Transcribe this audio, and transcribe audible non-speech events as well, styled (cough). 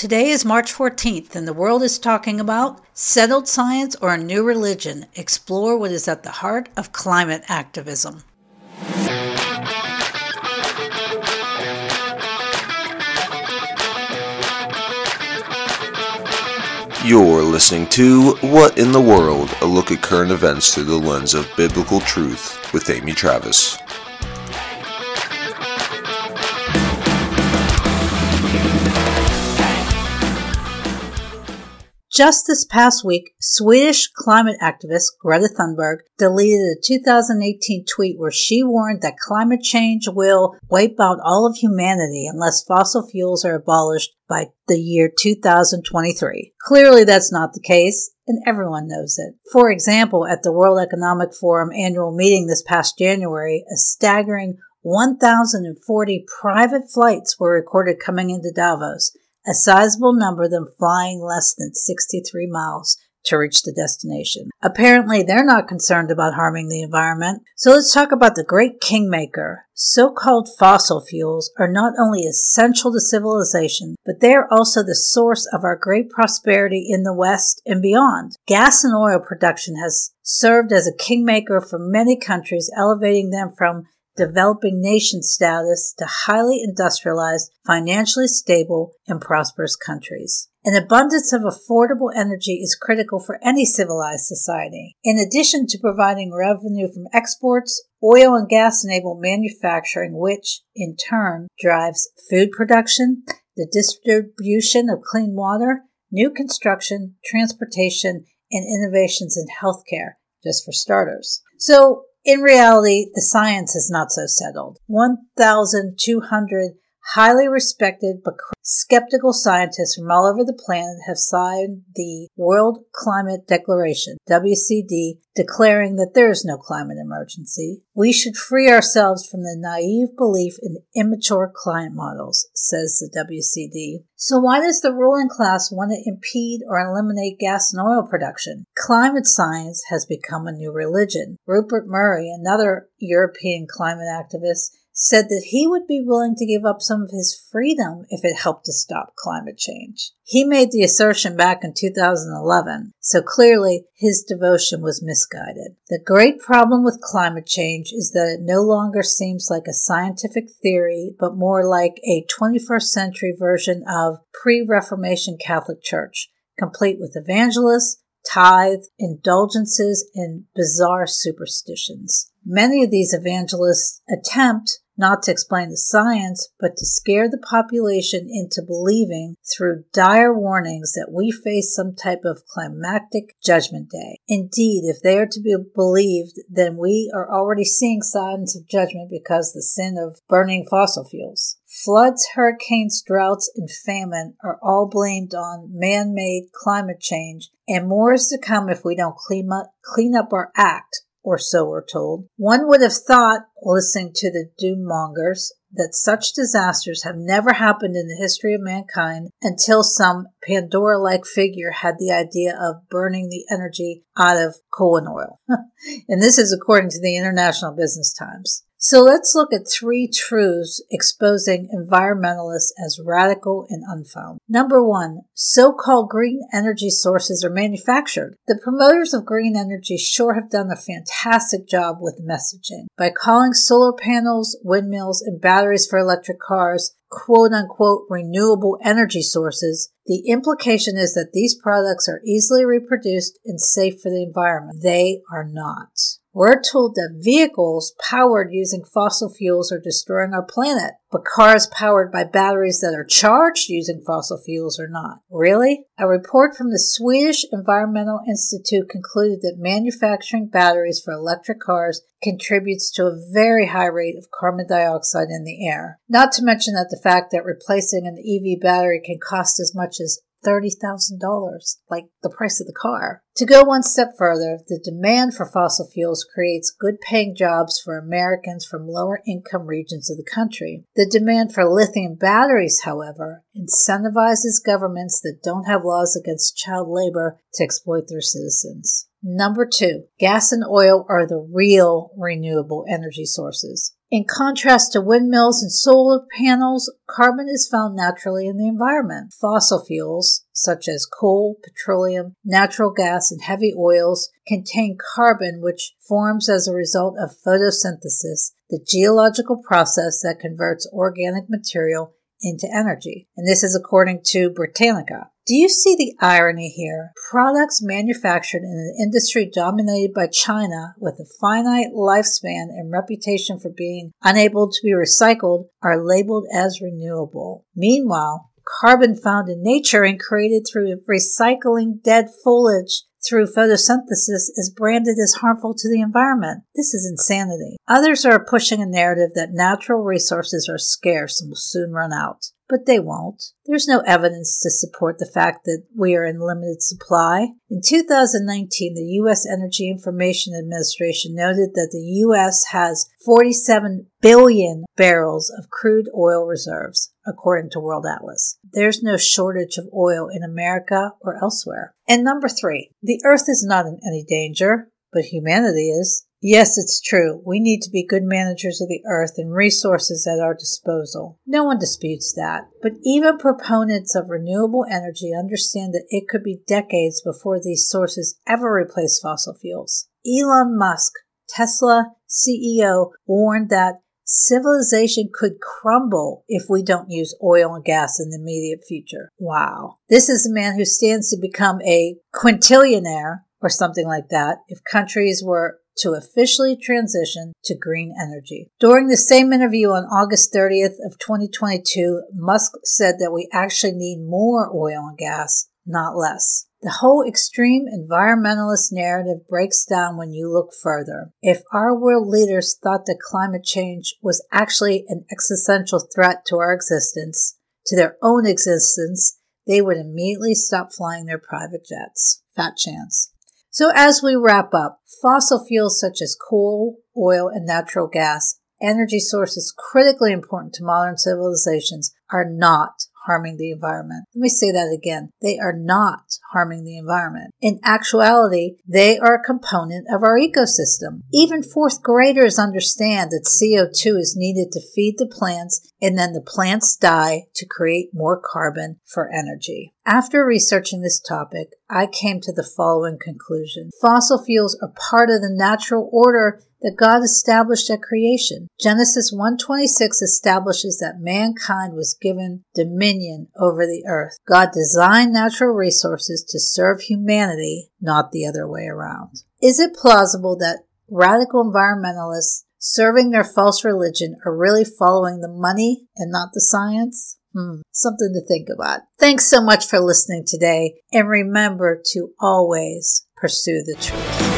Today is March 14th, and the world is talking about settled science or a new religion. Explore what is at the heart of climate activism. You're listening to What in the World? A look at current events through the lens of biblical truth with Amy Travis. Just this past week, Swedish climate activist Greta Thunberg deleted a 2018 tweet where she warned that climate change will wipe out all of humanity unless fossil fuels are abolished by the year 2023. Clearly that's not the case, and everyone knows it. For example, at the World Economic Forum annual meeting this past January, a staggering 1,040 private flights were recorded coming into Davos a sizable number of them flying less than 63 miles to reach the destination. Apparently, they're not concerned about harming the environment. So let's talk about the great kingmaker. So called fossil fuels are not only essential to civilization, but they are also the source of our great prosperity in the West and beyond. Gas and oil production has served as a kingmaker for many countries, elevating them from developing nation status to highly industrialized, financially stable, and prosperous countries. An abundance of affordable energy is critical for any civilized society. In addition to providing revenue from exports, oil and gas enable manufacturing, which in turn drives food production, the distribution of clean water, new construction, transportation, and innovations in healthcare, just for starters. So in reality, the science is not so settled. 1,200 highly respected but skeptical scientists from all over the planet have signed the World Climate Declaration, WCD, declaring that there is no climate emergency. We should free ourselves from the naive belief in immature climate models, says the WCD. So why does the ruling class want to impede or eliminate gas and oil production? Climate science has become a new religion. Rupert Murray, another European climate activist, said that he would be willing to give up some of his freedom if it helped to stop climate change. He made the assertion back in 2011, so clearly his devotion was misguided. The great problem with climate change is that it no longer seems like a scientific theory, but more like a 21st century version of pre-Reformation Catholic Church, complete with evangelists, tithe, indulgences, and bizarre superstitions. Many of these evangelists attempt not to explain the science, but to scare the population into believing through dire warnings that we face some type of climactic judgment day. Indeed, if they are to be believed, then we are already seeing signs of judgment because the sin of burning fossil fuels. Floods, hurricanes, droughts, and famine are all blamed on man-made climate change, and more is to come if we don't clean up, clean up our act or so we're told. One would have thought, listening to the doom mongers, that such disasters have never happened in the history of mankind until some Pandora like figure had the idea of burning the energy out of coal and oil. (laughs) and this is according to the International Business Times. So let's look at three truths exposing environmentalists as radical and unfounded. Number one, so-called green energy sources are manufactured. The promoters of green energy sure have done a fantastic job with messaging. By calling solar panels, windmills, and batteries for electric cars quote unquote renewable energy sources, the implication is that these products are easily reproduced and safe for the environment. They are not. We're told that vehicles powered using fossil fuels are destroying our planet, but cars powered by batteries that are charged using fossil fuels are not. Really? A report from the Swedish Environmental Institute concluded that manufacturing batteries for electric cars contributes to a very high rate of carbon dioxide in the air. Not to mention that the fact that replacing an EV battery can cost as much as $30,000, like the price of the car. To go one step further, the demand for fossil fuels creates good paying jobs for Americans from lower income regions of the country. The demand for lithium batteries, however, incentivizes governments that don't have laws against child labor to exploit their citizens. Number two, gas and oil are the real renewable energy sources. In contrast to windmills and solar panels, carbon is found naturally in the environment. Fossil fuels, such as coal, petroleum, natural gas, and heavy oils, contain carbon which forms as a result of photosynthesis, the geological process that converts organic material into energy. And this is according to Britannica. Do you see the irony here? Products manufactured in an industry dominated by China with a finite lifespan and reputation for being unable to be recycled are labeled as renewable. Meanwhile, carbon found in nature and created through recycling dead foliage through photosynthesis is branded as harmful to the environment. This is insanity. Others are pushing a narrative that natural resources are scarce and will soon run out but they won't. There's no evidence to support the fact that we are in limited supply. In 2019, the U.S. Energy Information Administration noted that the U.S. has 47 billion barrels of crude oil reserves, according to World Atlas. There's no shortage of oil in America or elsewhere. And number three, the Earth is not in any danger, but humanity is. Yes, it's true. We need to be good managers of the earth and resources at our disposal. No one disputes that. But even proponents of renewable energy understand that it could be decades before these sources ever replace fossil fuels. Elon Musk, Tesla CEO, warned that civilization could crumble if we don't use oil and gas in the immediate future. Wow. This is a man who stands to become a quintillionaire or something like that if countries were to officially transition to green energy. During the same interview on August 30th of 2022, Musk said that we actually need more oil and gas, not less. The whole extreme environmentalist narrative breaks down when you look further. If our world leaders thought that climate change was actually an existential threat to our existence, to their own existence, they would immediately stop flying their private jets. Fat chance. So as we wrap up, fossil fuels such as coal, oil, and natural gas, energy sources critically important to modern civilizations, are not harming the environment. Let me say that again. They are not harming the environment. In actuality, they are a component of our ecosystem. Even fourth graders understand that CO2 is needed to feed the plants and then the plants die to create more carbon for energy. After researching this topic, I came to the following conclusion. Fossil fuels are part of the natural order that God established at creation. Genesis 1:26 establishes that mankind was given dominion over the earth. God designed natural resources to serve humanity, not the other way around. Is it plausible that radical environmentalists serving their false religion are really following the money and not the science? Hmm, something to think about. Thanks so much for listening today, and remember to always pursue the truth.